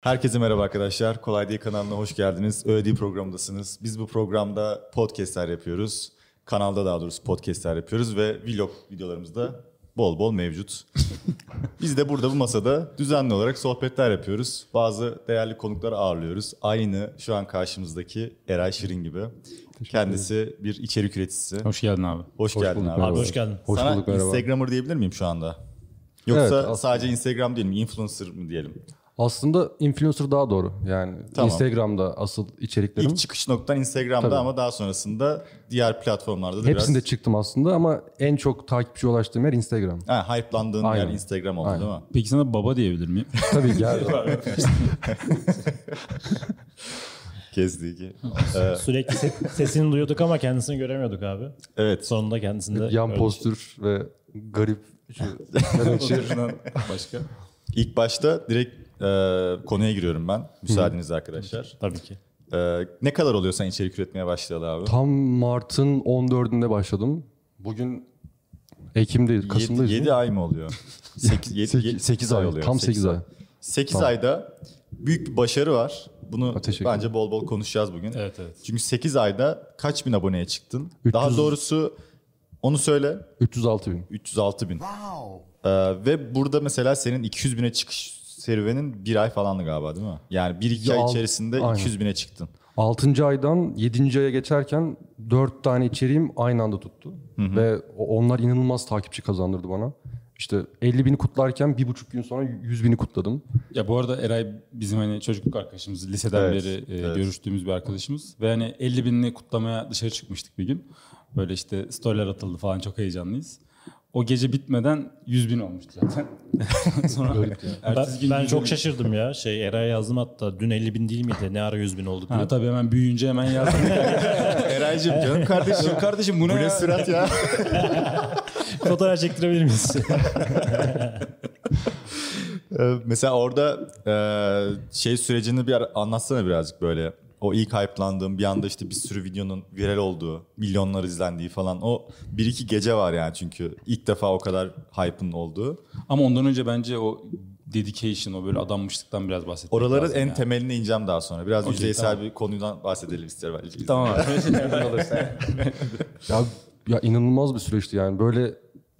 Herkese merhaba arkadaşlar. Kolay Değil kanalına hoş geldiniz. Öyle programındasınız. Biz bu programda podcastler yapıyoruz. Kanalda daha doğrusu podcastler yapıyoruz ve vlog videolarımızda bol bol mevcut. Biz de burada bu masada düzenli olarak sohbetler yapıyoruz. Bazı değerli konukları ağırlıyoruz. Aynı şu an karşımızdaki Eray Şirin gibi. Kendisi bir içerik üreticisi. Hoş geldin abi. Hoş, Hoş geldin bulduk, abi. merhaba. Abi hoş geldin. Hoş Sana bulduk merhaba. Instagrammer diyebilir miyim şu anda? Yoksa Evet, aslında. sadece Instagram değil mi? Influencer mı diyelim? Aslında influencer daha doğru. Yani Tamam. Instagram'da asıl içeriklerim. İlk çıkış noktan Instagram'da Tabii. ama daha sonrasında diğer platformlarda da Hepsinde biraz... çıktım aslında ama en çok takipçiye ulaştığım yer Instagram. Ha, hype'landığın Aynen. yer Instagram oldu Aynen. değil mi? Peki sana baba diyebilir miyim? Tabii gel. Kezdiki. Ee, Sürekli se- sesini duyuyorduk ama kendisini göremiyorduk abi. evet. Sonunda kendisinde Yan gördük. postür ve garip şu. Başka? İlk başta direkt e, konuya giriyorum ben. Müsaadenizle arkadaşlar. Tabii ki. E, ne kadar oluyor sen içerik üretmeye başlayalı abi? Tam Mart'ın 14'ünde başladım. Bugün Ekim'deyiz, Kasım'dayız. 7, ay mı oluyor? 8, Seki- sekiz ay, tam sekiz ay. 8 Tamam. ayda büyük bir başarı var. Bunu Ha, bence bol bol konuşacağız bugün. Evet evet. Çünkü 8 ayda kaç bin aboneye çıktın? 300 Daha doğrusu onu söyle. 306 bin. 306 bin. Ee, ve burada mesela senin 200 bine çıkış serüvenin bir ay falandı galiba değil mi? Yani 1-2 Ya ay içerisinde aynen. 200 bine çıktın. 6. aydan 7. aya geçerken 4 tane içeriğim aynı anda tuttu. Ve o- onlar inanılmaz takipçi kazandırdı bana. İşte 50 bini kutlarken bir buçuk gün sonra 100 bini kutladım. Ya bu arada Eray bizim hani çocukluk arkadaşımız. Liseden Evet, beri e, evet. görüştüğümüz bir arkadaşımız. Ve hani 50 binini kutlamaya dışarı çıkmıştık bir gün. Böyle işte storyler atıldı falan çok heyecanlıyız. O gece bitmeden 100 bin olmuştu zaten. Sonra Ben, gün ben 100 çok bin- şaşırdım ya. Şey Eray'a yazdım hatta. Dün 50 bin değil miydi? Ne ara 100 bin oldu diye. Ha, tabii hemen büyüyünce hemen yazdım. Eray'cığım canım kardeşim. Kardeşim bu Bu ne ne ya? sürat ya? Fotoğraf çektirebilir miyiz? Ee, mesela orada e, şey sürecini bir anlatsana birazcık böyle. O ilk hype'landığım bir anda işte bir sürü videonun viral olduğu, milyonlar izlendiği falan. O bir iki gece var yani çünkü ilk defa o kadar hype'ın olduğu. Ama ondan önce bence o dedication, o böyle adanmışlıktan biraz bahsetmek Oraların en yani. temeline ineceğim daha sonra. Biraz Okey, yüzeysel tamam. bir konudan bahsedelim isterim. belki. Tamam. Ya, ya inanılmaz bir süreçti yani böyle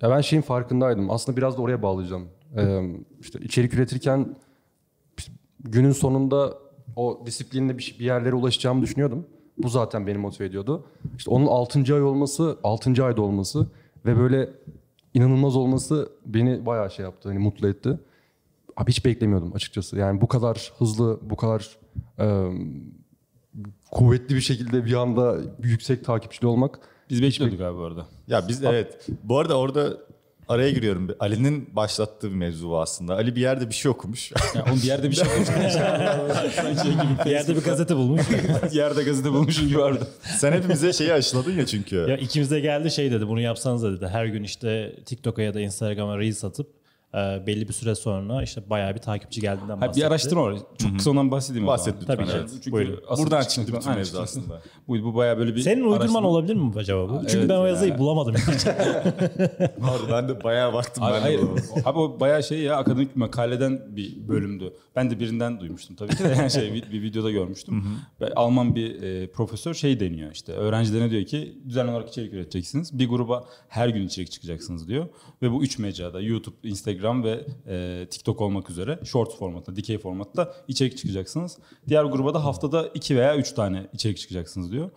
ya ben şeyin farkındaydım aslında biraz da oraya bağlayacağım ee, işte içerik üretirken günün sonunda o disiplinle bir, bir yerlere ulaşacağımı düşünüyordum bu zaten beni motive ediyordu işte onun 6. ay olması 6. ayda olması ve böyle inanılmaz olması beni bayağı şey yaptı hani mutlu etti abi hiç beklemiyordum açıkçası yani bu kadar hızlı bu kadar e, kuvvetli bir şekilde bir anda yüksek takipçili olmak Biz bekliyorduk abi bu arada. Ya biz evet. Bu arada orada araya giriyorum. Ali'nin başlattığı bir mevzu aslında. Ali bir yerde bir şey okumuş. Ya oğlum bir yerde bir şey gibi. Bir yerde bir gazete bulmuş. bir yerde gazete bulmuşum gibi vardı. Sen hepimize şeyi aşıladın ya çünkü. ya ikimiz de geldi şey dedi. Bunu yapsanız dedi. Her gün işte TikTok'a ya da Instagram'a Reels atıp e, belli bir süre sonra işte bayağı bir takipçi geldiğinden bahsetti. bir araştırma var. Çok kısa ondan bahsedeyim Bahset lütfen, Tabii ki. evet. Çünkü Buyurun. asıl Buradan çıktı bütün Aynen, mevzu aslında. Bu, bu bayağı böyle bir Senin uydurman araştırma- olabilir mi acaba bu? Çünkü Evet ben o ya. yazıyı bulamadım. Pardon, ben de bayağı baktım. Abi, ben de hayır. Abi o bayağı şey ya akademik bir makaleden bir bölümdü. Ben de birinden duymuştum tabii ki de yani şey bir, bir videoda görmüştüm. Ve Alman bir e, profesör şey deniyor işte öğrencilerine diyor ki düzenli olarak içerik üreteceksiniz. Bir gruba her gün içerik çıkacaksınız diyor. Ve bu üç mecrada YouTube, Instagram ve e, TikTok olmak üzere short formatta, dikey formatta içerik çıkacaksınız. Diğer gruba da haftada iki veya üç tane içerik çıkacaksınız diyor.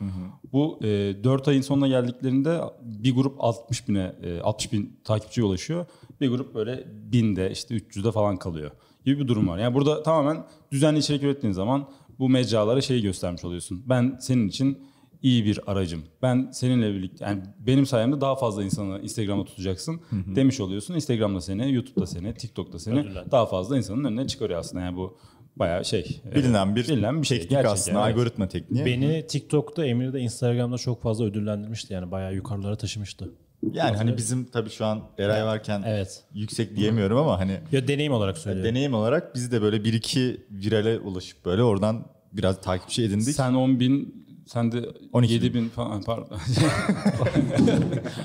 Bu e, 4 ayın sonuna geldiklerinde bir grup 60 bine, e, 60 bin takipçiye ulaşıyor. Bir grup böyle binde işte 300'de falan kalıyor gibi bir durum var. Yani burada tamamen düzenli içerik ürettiğin zaman bu mecralara şeyi göstermiş oluyorsun. Ben senin için iyi bir aracım. Ben seninle birlikte yani benim sayemde daha fazla insanı Instagram'a tutacaksın demiş oluyorsun. Instagram'da seni, YouTube'da seni, TikTok'ta seni Ödüller. daha fazla insanın önüne çıkarıyor aslında. Yani bu bayağı şey. e, Bilinen bir, bilinen bir şey. teknik Gerçek aslında. yani. Algoritma tekniği. Beni TikTok'ta, Emir'i de Instagram'da çok fazla ödüllendirmişti. Yani bayağı yukarılara taşımıştı. Yani hani bizim tabii şu an Eray varken Evet. yüksek diyemiyorum ama hani Ya deneyim olarak söylüyorum. deneyim olarak biz de böyle bir iki virale ulaşıp böyle oradan biraz takipçi edindik. Sen 10 bin Sen de 12 7 bin falan pardon.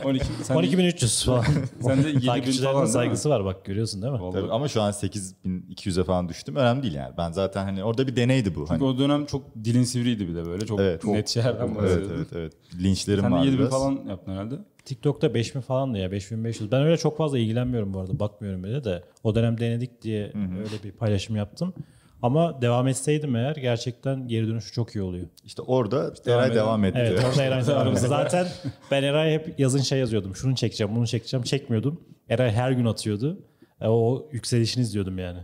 12 sen 12300 falan. Sen de 7 bin falan saygısı var bak görüyorsun değil mi? Vallahi. Tabii ama şu an 8200'e falan düştüm. Önemli değil yani. Ben zaten hani orada bir deneydi bu. Hani. Çünkü o dönem çok dilin sivriydi bir de böyle. Çok Evet, net şeylerden Evet bahsediyordun. evet evet. Linçlerim Sen de var 7 bin falan yaptın herhalde. TikTok'ta 5000 falan da ya 5500. Ben öyle çok fazla ilgilenmiyorum bu arada. Bakmıyorum öyle de. O dönem denedik diye öyle bir paylaşım yaptım. Ama devam etseydim eğer gerçekten geri dönüşü çok iyi oluyor. İşte orada Eray edelim. devam etti. Evet orada Eray devam etti. Zaten ben Eray hep yazın şey yazıyordum. Şunu çekeceğim, bunu çekeceğim. Çekmiyordum. Eray her gün atıyordu. E, o yükselişini izliyordum yani.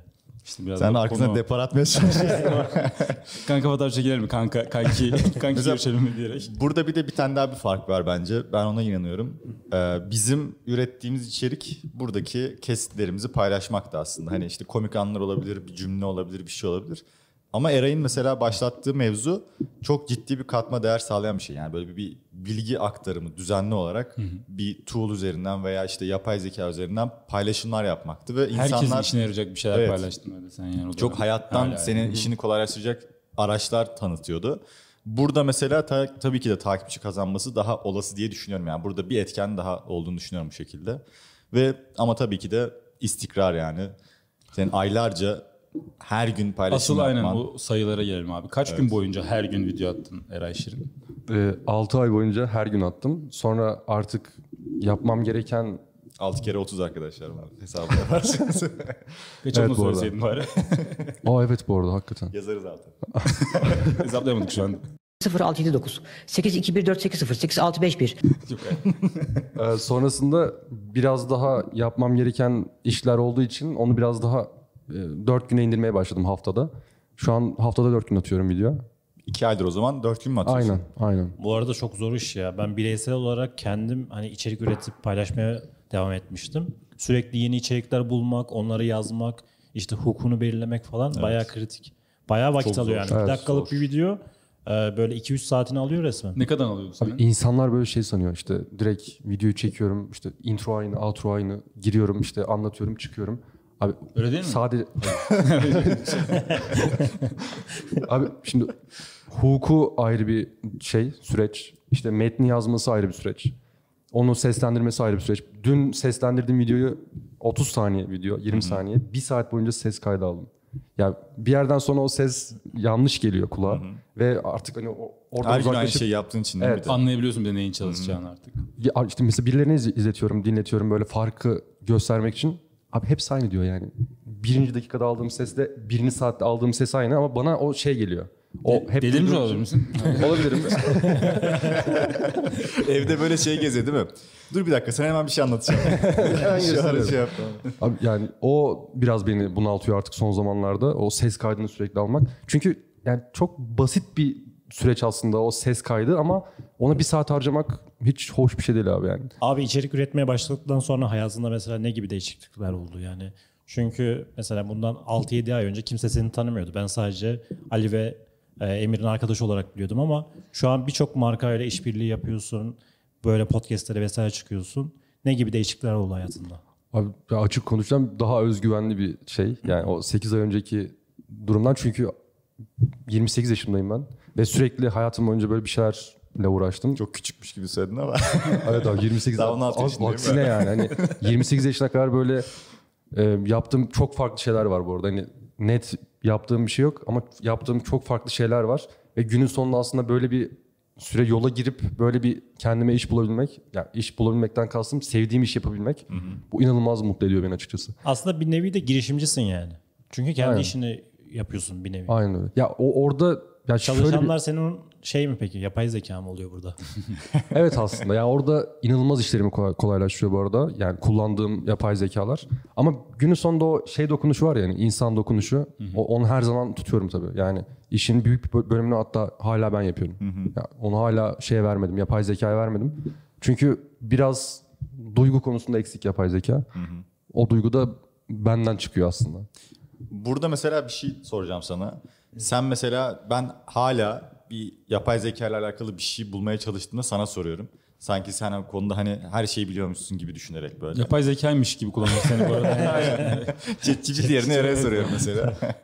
İşte biraz Sen da arkasına konu- depar atmaya çalışıyorsun. Kanka fotoğraf çekilir mi? Kanka, kanki, kanki Mesela- görüşelim mi diyerek. Burada bir de bir tane daha bir fark var bence. Ben ona inanıyorum. Ee, bizim ürettiğimiz içerik buradaki kesitlerimizi paylaşmakta aslında. Hani işte komik anlar olabilir, bir cümle olabilir, bir şey olabilir. Ama Eray'ın mesela başlattığı mevzu çok ciddi bir katma değer sağlayan bir şey. Yani böyle bir, bilgi aktarımı düzenli olarak bir tool üzerinden veya işte yapay zeka üzerinden paylaşımlar yapmaktı. Ve Herkesin insanlar işine yarayacak bir şeyler Evet. paylaştın öyle sen yani. çok hayattan Hala senin yani. işini kolaylaştıracak araçlar tanıtıyordu. Burada mesela ta- tabii ki de takipçi kazanması daha olası diye düşünüyorum. Yani burada bir etken daha olduğunu düşünüyorum bu şekilde. Ve ama tabii ki de istikrar yani. Senin aylarca her gün paylaşım Asıl aynen yapman. o sayılara gelelim abi. Kaç gün boyunca her gün video attın Eray Şirin? 6 ay boyunca her gün attım. Sonra artık yapmam gereken 6 kere 30 arkadaşlar var. Hesabı yaparsınız. Geç Evet, onu bu arada. söyleseydin bari. Aa evet bu arada hakikaten. Yazarız zaten. Hesaplayamadık şu an. 0679 821480 8651 Yok, evet. Ee, sonrasında biraz daha yapmam gereken işler olduğu için onu biraz daha e, 4 güne indirmeye başladım haftada. Şu an haftada 4 gün atıyorum video. 2 aydır o zaman 4 gün mü atıyorsun? Aynen, aynen. Bu arada çok zor iş ya. Ben bireysel olarak kendim hani içerik üretip paylaşmaya devam etmiştim. Sürekli yeni içerikler bulmak, onları yazmak, işte hukukunu belirlemek falan bayağı kritik. Bayağı vakit Çok alıyor zor. yani. Evet, bir dakikalık bir video e, böyle 2-3 saatini alıyor resmen. Ne kadar alıyordun sen? İnsanlar böyle şey sanıyor işte direkt videoyu çekiyorum işte intro aynı, outro aynı giriyorum işte anlatıyorum çıkıyorum. Abi Öyle değil mi? Sadece Abi şimdi hukuku ayrı bir şey, süreç. İşte metni yazması ayrı bir süreç. Onu seslendirmesi ayrı bir süreç. Dün seslendirdiğim videoyu 30 saniye video, 20 saniye, bir saat boyunca ses kaydı aldım. Ya bir yerden sonra o ses yanlış geliyor kulağa ve artık hani o- oradan Her gün aynı şeyi yaptığın için değil mi? Evet. bir de? Anlayabiliyorsun bir de neyin çalışacağını artık. ya işte mesela birilerine iz- izletiyorum, dinletiyorum böyle farkı göstermek için. Abi hepsi aynı diyor yani. Birinci dakikada aldığım sesle birinci saatte aldığım ses aynı ama bana o şey geliyor. O hep Deli mi misin? Olabilirim. Evde böyle şey geziyor değil mi? Dur bir dakika sana hemen bir şey anlatacağım. Hemen Şu gösteriyorum. şey yap. Abi yani o biraz beni bunaltıyor artık son zamanlarda. O ses kaydını sürekli almak. Çünkü yani çok basit bir süreç aslında o ses kaydı ama ona bir saat harcamak hiç hoş bir şey değil abi yani. Abi içerik üretmeye başladıktan sonra hayatında mesela ne gibi değişiklikler oldu yani? Çünkü mesela bundan 6-7 ay önce kimse seni tanımıyordu. Ben sadece Ali ve e, Emir'in arkadaşı olarak biliyordum ama şu an birçok markayla işbirliği yapıyorsun. Böyle podcastlere vesaire çıkıyorsun. Ne gibi değişiklikler oldu hayatında? Abi açık konuşacağım daha özgüvenli bir şey. Yani o 8 ay önceki durumdan çünkü 28 yaşındayım ben. Ve sürekli hayatım boyunca böyle bir şeylerle uğraştım. Çok küçükmüş gibi söyledin ama. Evet abi 28 Daha 16 Az- Aksine yani hani 28 yaşına kadar böyle e, yaptığım çok farklı şeyler var bu arada. Hani net yaptığım bir şey yok ama yaptığım çok farklı şeyler var. Ve günün sonunda aslında böyle bir süre yola girip böyle bir kendime iş bulabilmek, yani iş bulabilmekten kastım sevdiğim iş yapabilmek. Bu inanılmaz mutlu ediyor beni açıkçası. Aslında bir nevi de girişimcisin yani. Çünkü kendi Aynen. işini yapıyorsun bir nevi. Aynen öyle. Ya o orada ya şöyle bir- Çalışanlar senin şey mi peki? Yapay zeka mı oluyor burada? Evet aslında yani orada inanılmaz işlerimi kolay- kolaylaştırıyor bu arada. Yani kullandığım yapay zekalar. Ama günün sonunda o şey dokunuşu var yani insan dokunuşu. O, onu her zaman tutuyorum tabii. Yani işin büyük bir bö- bölümünü hatta hala ben yapıyorum. Ya onu hala şeye vermedim, yapay zekaya vermedim. Çünkü biraz duygu konusunda eksik yapay zeka. O duygu da benden çıkıyor aslında. Burada mesela bir şey soracağım sana. Sen mesela ben hala bir yapay zeka ile alakalı bir şey bulmaya çalıştığımda sana soruyorum. Sanki sen o konuda hani her şeyi biliyormuşsun gibi düşünerek böyle. Yapay zekaymış gibi kullanıyor seni bu arada. ChatGPT yerine Eray'a soruyorum mesela.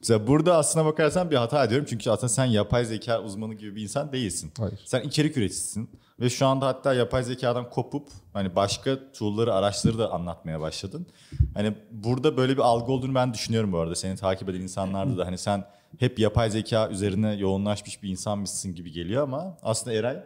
Mesela burada aslına bakarsan bir hata ediyorum. Çünkü aslında sen yapay zeka uzmanı gibi bir insan değilsin. Hayır. Sen içerik üreticisin. Ve şu anda hatta yapay zekadan kopup hani başka tool'ları, araçları da anlatmaya başladın. Hani burada böyle bir algı olduğunu ben düşünüyorum bu arada. Seni takip eden insanlarda da hani sen hep yapay zeka üzerine yoğunlaşmış bir insanmışsın gibi geliyor ama aslında Eray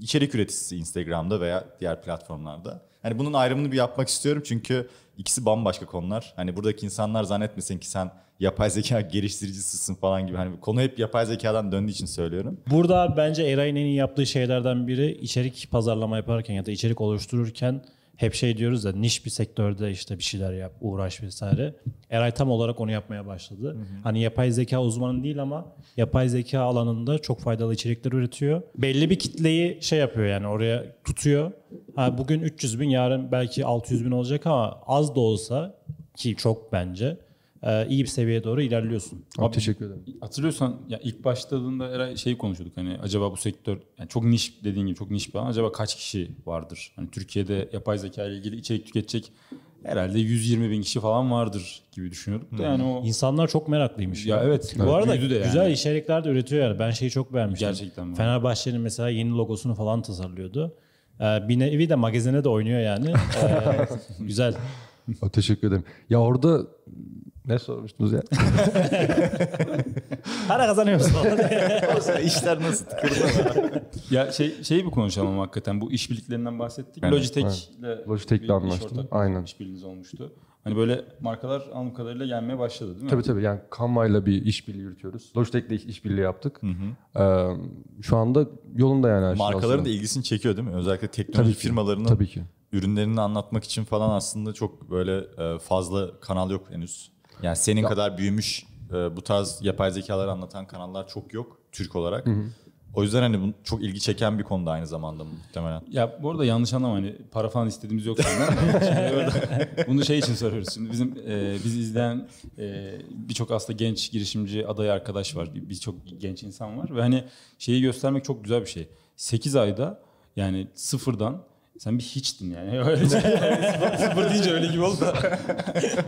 içerik üreticisi Instagram'da veya diğer platformlarda. Hani bunun ayrımını bir yapmak istiyorum çünkü ikisi bambaşka konular. Hani buradaki insanlar zannetmesin ki sen yapay zeka geliştiricisisin falan gibi. Hani konu hep yapay zekadan döndüğü için söylüyorum. Burada bence Eray'ın en iyi yaptığı şeylerden biri içerik pazarlama yaparken ya da içerik oluştururken hep şey diyoruz da niş bir sektörde işte bir şeyler yap, uğraş vesaire. Eray tam olarak onu yapmaya başladı. Hani yapay zeka uzmanı değil ama yapay zeka alanında çok faydalı içerikler üretiyor. Belli bir kitleyi şey yapıyor yani oraya tutuyor. Ha, bugün 300 bin yarın belki 600 bin olacak ama az da olsa ki çok bence e, iyi bir seviyeye doğru ilerliyorsun. Abi, teşekkür ederim. Hatırlıyorsan ya ilk başladığında Eray şeyi konuşuyorduk hani acaba bu sektör yani çok niş dediğin gibi çok niş bir alan acaba kaç kişi vardır? Hani Türkiye'de yapay zeka ile ilgili içerik tüketecek herhalde 120 bin kişi falan vardır gibi düşünüyorduk da yani o İnsanlar çok meraklıymış. ya evet, Bu arada büyüdü de yani. güzel içerikler de üretiyor yani. Ben şeyi çok beğenmiştim. Gerçekten bu. Fenerbahçe'nin mesela yeni logosunu falan tasarlıyordu. Ee, bir nevi de magazine de oynuyor yani. Ee, güzel. Abi, teşekkür ederim. Ya orada ne sormuştunuz ya? Para kazanıyor musun? İşler nasıl tıkırdı Ya şey şeyi bir konuşalım hakikaten bu işbirliklerinden bahsettik. Evet, Logitech'le Logitech'le bir anlaştım. iş ortak- Aynen. işbirliğiniz olmuştu. Hani böyle markalar anladığım kadarıyla gelmeye başladı değil mi? Tabii tabii yani Canva'yla bir işbirliği yürütüyoruz. Logitech'le iş- işbirliği yaptık. Ee, şu anda yolunda yani her şey Markaların aslında. da ilgisini çekiyor değil mi? Özellikle teknoloji Tabii ki. firmalarının Tabii ki. ürünlerini anlatmak için falan aslında çok böyle e, fazla kanal yok henüz. Yani senin kadar büyümüş e, bu tarz yapay zekaları anlatan kanallar çok yok Türk olarak. O yüzden hani bu çok ilgi çeken bir konuda aynı zamanda muhtemelen. Ya bu arada yanlış anlama hani para falan istediğimiz yok senden. Bunu şey için soruyoruz. Şimdi bizim e, bizi izleyen e, birçok aslında genç girişimci aday arkadaş var. Bir- Birçok genç insan var ve hani şeyi göstermek çok güzel bir şey. 8 ayda yani sıfırdan sen bir hiçtin yani. Öyle şey, yani sıfır, sıfır deyince öyle gibi oldu da.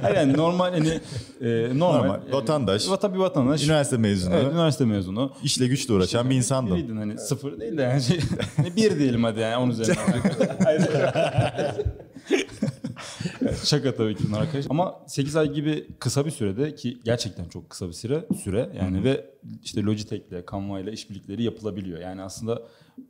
Hayır yani normal hani e, normal. Normal, vatandaş. Va- tabii vatandaş. Üniversite mezunu, Evet, üniversite mezunu. işle güçle uğraşan bir insandım. Biriydin hani sıfır değil de yani şey, hani bir diyelim hadi yani onun üzerinden. Şaka tabii ki bunlar arkadaş. Ama 8 ay gibi kısa bir sürede ki gerçekten çok kısa bir süre süre yani ve işte Logitech'le, Canva'yla işbirlikleri yapılabiliyor. Yani aslında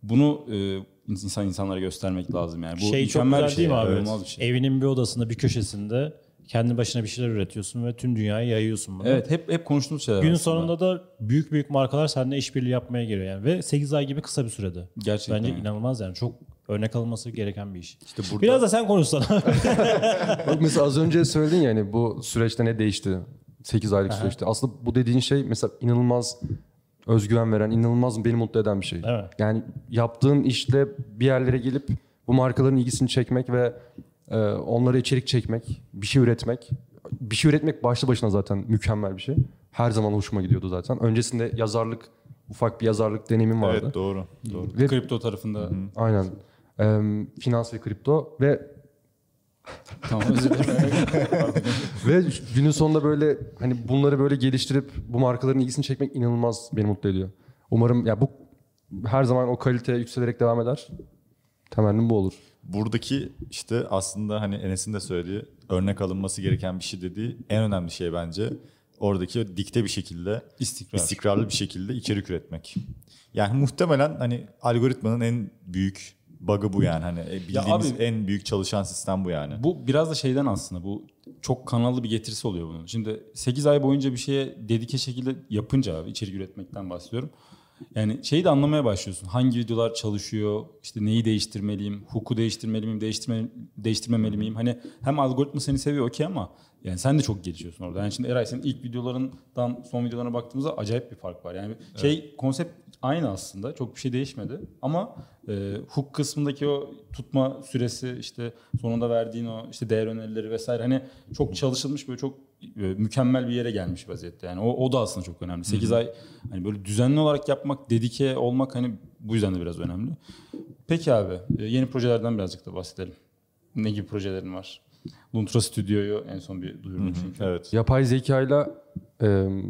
bunu e, insan insanlara göstermek lazım yani. Bu şey çok mükemmel güzel bir şey. değil mi abi? bir şey. Evinin bir odasında bir köşesinde kendi başına bir şeyler üretiyorsun ve tüm dünyaya yayıyorsun bunu. Evet hep hep konuştuğumuz şeyler Gün aslında. sonunda da büyük büyük markalar seninle işbirliği yapmaya geliyor yani ve 8 ay gibi kısa bir sürede. Gerçekten. Bence inanılmaz yani çok örnek alınması gereken bir iş. İşte burada Biraz da sen konuşsana. Bak mesela az önce söyledin ya hani bu süreçte ne değişti? 8 aylık süreçte. Aslında bu dediğin şey mesela inanılmaz özgüven veren, inanılmaz beni mutlu eden bir şey. Evet. Yani yaptığın işle bir yerlere gelip bu markaların ilgisini çekmek ve e, onlara içerik çekmek, bir şey üretmek. Bir şey üretmek başlı başına zaten mükemmel bir şey. Her zaman hoşuma gidiyordu zaten. Öncesinde yazarlık, ufak bir yazarlık deneyimim vardı. evet doğru. Doğru. Ve Kripto tarafında. aynen. E, finans ve kripto ve tamam özür dilerim. Ve günün sonunda böyle hani bunları böyle geliştirip bu markaların ilgisini çekmek inanılmaz beni mutlu ediyor. Umarım ya bu her zaman o kalite yükselerek devam eder. Temennim bu olur. Buradaki işte aslında hani Enes'in de söylediği örnek alınması gereken bir şey dediği en önemli şey bence oradaki dikte bir şekilde İstikrar. istikrarlı bir şekilde içerik üretmek. Yani muhtemelen hani algoritmanın en büyük bug'ı bu yani hani e, bildiğimiz abi- en büyük çalışan sistem bu yani. Bu biraz da şeyden aslında bu çok kanallı bir getirisi oluyor bunun. Şimdi 8 ay boyunca bir şeye dedike şekilde yapınca abi içerik üretmekten bahsediyorum. Yani şeyi de anlamaya başlıyorsun. Hangi videolar çalışıyor, işte neyi değiştirmeliyim, huku değiştirmeli miyim, değiştirme, değiştirmemeli miyim? Hani hem algoritma seni seviyor okey ama yani sen de çok gelişiyorsun orada. Yani şimdi Eray senin ilk videolarından son videolarına baktığımızda acayip bir fark var. Yani şey konsept aynı aslında. Çok bir şey değişmedi. Ama e, hook kısmındaki o tutma süresi işte sonunda verdiğin o işte değer önerileri vesaire hani çok çalışılmış böyle çok mükemmel bir yere gelmiş vaziyette. Yani o, o da aslında çok önemli. 8 ay hani böyle düzenli olarak yapmak, dedike olmak hani bu yüzden de biraz önemli. Peki abi e, yeni projelerden birazcık da bahsedelim. Ne gibi projelerin var? Luntra Studio'yu en son bir duyurdum çünkü. Evet. Yapay zekayla e,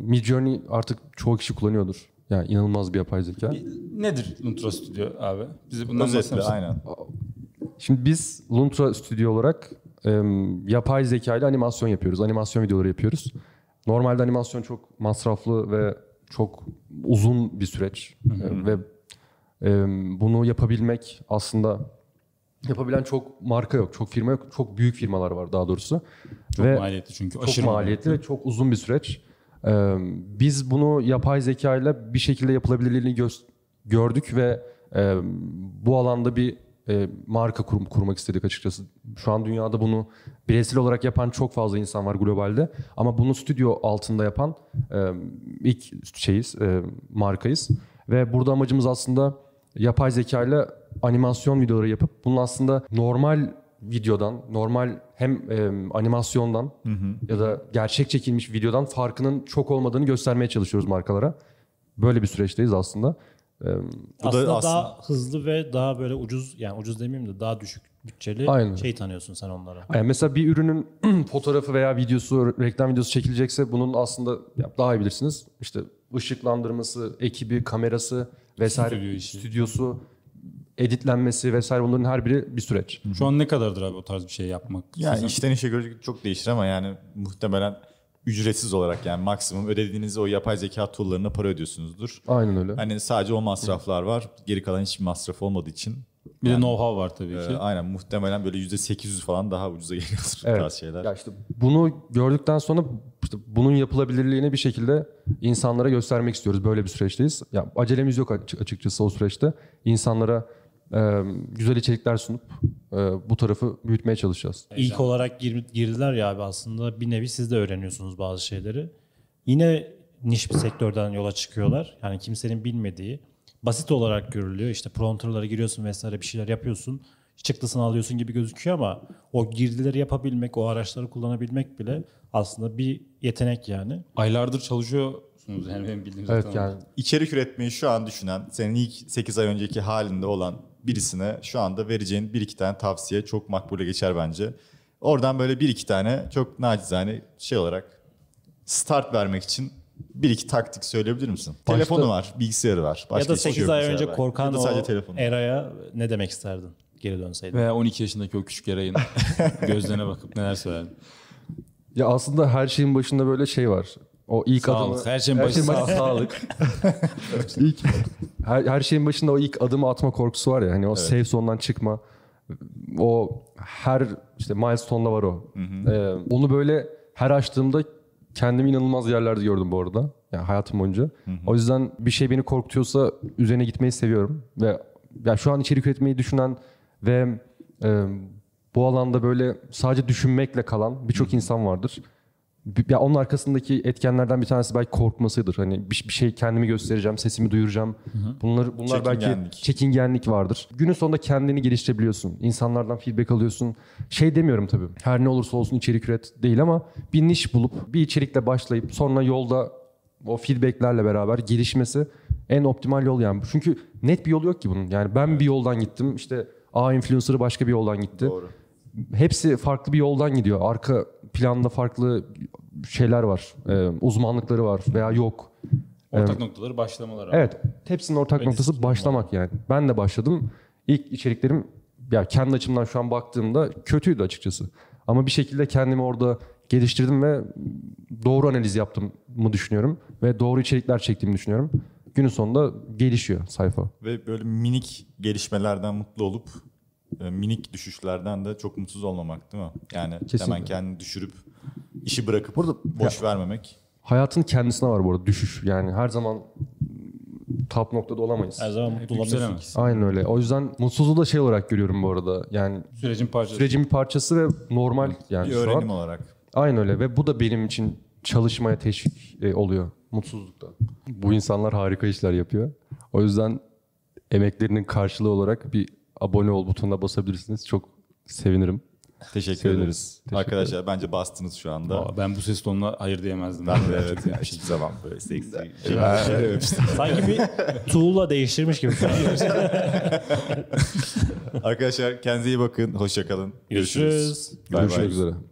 Midjourney artık çoğu kişi kullanıyordur. Yani inanılmaz bir yapay zeka. Nedir Luntra Studio abi? Bize bundan Özetle bahseder misin? aynen. Şimdi biz Luntra Studio olarak e, yapay zeka ile animasyon yapıyoruz. Animasyon videoları yapıyoruz. Normalde animasyon çok masraflı ve çok uzun bir süreç. E, ve e, bunu yapabilmek aslında yapabilen çok marka yok, çok firma yok. Çok büyük firmalar var daha doğrusu. Çok ve maliyetli çünkü. çok aşırı maliyetli ve çok uzun bir süreç. Ee, biz bunu yapay zeka ile bir şekilde yapılabilirliğini gö- gördük ve e, bu alanda bir e, marka kurum kurmak istedik açıkçası. Şu an dünyada bunu bireysel olarak yapan çok fazla insan var globalde. Ama bunu stüdyo altında yapan e, ilk şeyiz, e, markayız. Ve burada amacımız aslında yapay zeka ile animasyon videoları yapıp bunun aslında normal videodan, normal hem e, animasyondan ya da gerçek çekilmiş videodan farkının çok olmadığını göstermeye çalışıyoruz markalara. Böyle bir süreçteyiz aslında. E, Bu da aslında, aslında- daha hızlı ve daha böyle ucuz yani ucuz demeyeyim de daha düşük bütçeli Aynen. şey tanıyorsun sen onlara. yani mesela bir ürünün fotoğrafı veya videosu, reklam videosu çekilecekse bunun aslında ya daha iyi bilirsiniz. İşte ışıklandırması, ekibi, kamerası vesaire, Stüdyo işi. stüdyosu, editlenmesi vesaire bunların her biri bir süreç. Şu an ne kadardır abi o tarz bir şey yapmak? Yani Sizin- işten işe göre çok değişir ama yani muhtemelen ücretsiz olarak yani maksimum ödediğiniz o yapay zeka tool'larına para ödüyorsunuzdur. Aynen öyle. Hani sadece o masraflar var. Geri kalan hiçbir masraf olmadığı için bir de know-how var tabii e, ki. aynen muhtemelen böyle %800 falan daha ucuza geliyordur bu Evet. tarz şeyler. Ya işte bunu gördükten sonra işte bunun yapılabilirliğini bir şekilde insanlara göstermek istiyoruz. Böyle bir süreçteyiz. Ya acelemiz yok açık- açıkçası o süreçte. İnsanlara e, güzel içerikler sunup e, bu tarafı büyütmeye çalışacağız. İlk olarak gir- girdiler ya abi aslında bir nevi siz de öğreniyorsunuz bazı şeyleri. Yine niş bir sektörden yola çıkıyorlar. Yani kimsenin bilmediği. Basit olarak görülüyor. İşte prompterlara giriyorsun vesaire bir şeyler yapıyorsun. Çıktısını alıyorsun gibi gözüküyor ama o girdileri yapabilmek, o araçları kullanabilmek bile aslında bir yetenek yani. Aylardır çalışıyorsunuz yani benim bildiğim Evet zaten. yani İçerik üretmeyi şu an düşünen, senin ilk 8 ay önceki halinde olan birisine şu anda vereceğin bir iki tane tavsiye çok makbule geçer bence. Oradan böyle bir iki tane çok nacizane şey olarak start vermek için bir iki taktik söyleyebilir misin? Başta- Telefonu var, bilgisayarı var. Başka ya da hiçbir şey 8 yok ay önce belki. korkan Ya da o sadece telefonu. var. eraya ne demek isterdin geri dönseydin? Veya 12 yaşındaki o küçük yarayın gözlerine bakıp neler söylerdin? ya aslında her şeyin başında böyle şey var. O ilk Sağlık. adımı Her şeyin başı sağlık. sağlık. İlk, her, her şeyin başında o ilk adımı atma korkusu var ya. Hani o safe zone'dan çıkma. O her işte milestone'da var o. Ee, onu böyle her açtığımda kendimi inanılmaz yerlerde gördüm bu arada. Yani hayatım boyunca. O yüzden bir şey beni korkutuyorsa üzerine gitmeyi seviyorum. Ve ya şu an içerik üretmeyi düşünen ve e, bu alanda böyle sadece düşünmekle kalan birçok insan vardır. Ya onun arkasındaki etkenlerden bir tanesi belki korkmasıdır. Hani bir, bir şey kendimi göstereceğim, sesimi duyuracağım. Bunlar bunlar belki Çekingenlik. çekingenlik vardır. Günün sonunda kendini geliştirebiliyorsun. İnsanlardan feedback alıyorsun. Şey demiyorum tabii. Her ne olursa olsun içerik üret değil ama bir niş bulup bir içerikle başlayıp sonra yolda o feedbacklerle beraber gelişmesi en optimal yol yani. Çünkü net bir yol yok ki bunun. Yani ben bir yoldan gittim. İşte A influencer'ı başka bir yoldan gitti. Doğru. Hepsi farklı bir yoldan gidiyor. Arka planda farklı şeyler var. Ee, uzmanlıkları var veya yok. Ortak noktaları başlamalar abi. Evet. Hepsinin ortak noktası başlamak yani. Ben de başladım. İlk içeriklerim ya kendi açımdan şu an baktığımda kötüydü açıkçası. Ama bir şekilde kendimi orada geliştirdim ve doğru analiz yaptım mı düşünüyorum ve doğru içerikler çektiğimi düşünüyorum. Günün sonunda gelişiyor sayfa. Ve böyle minik gelişmelerden mutlu olup e, minik düşüşlerden de çok mutsuz olmamak değil mi? Yani Kesinlikle. hemen kendini düşürüp işi bırakıp Burada- boş vermemek. Hayatın kendisine var bu arada düşüş. Yani her zaman top noktada olamayız. Her zaman mutlu. Yükselemez. Aynen öyle. O yüzden mutsuzluğu da şey olarak görüyorum bu arada. Yani Sürecin parçası. sürecin bir parçası ve normal yani Bir şu an. öğrenim olarak. Aynen öyle ve bu da benim için çalışmaya teşvik e, oluyor mutsuzlukta. Bu insanlar harika işler yapıyor. O yüzden emeklerinin karşılığı olarak bir abone ol butonuna basabilirsiniz. Çok sevinirim. Teşekkür Seviniriz. ederiz. Teşekkür Arkadaşlar bence bastınız şu anda. Aa, ben bu ses tonuna hayır diyemezdim. Ben de evet ya, hiçbir zaman böyle seksi. şey Sanki bir tool'la değiştirmiş gibi. Arkadaşlar kendinize iyi bakın. Hoşçakalın. Görüşürüz. Bay bay. Görüşmek üzere.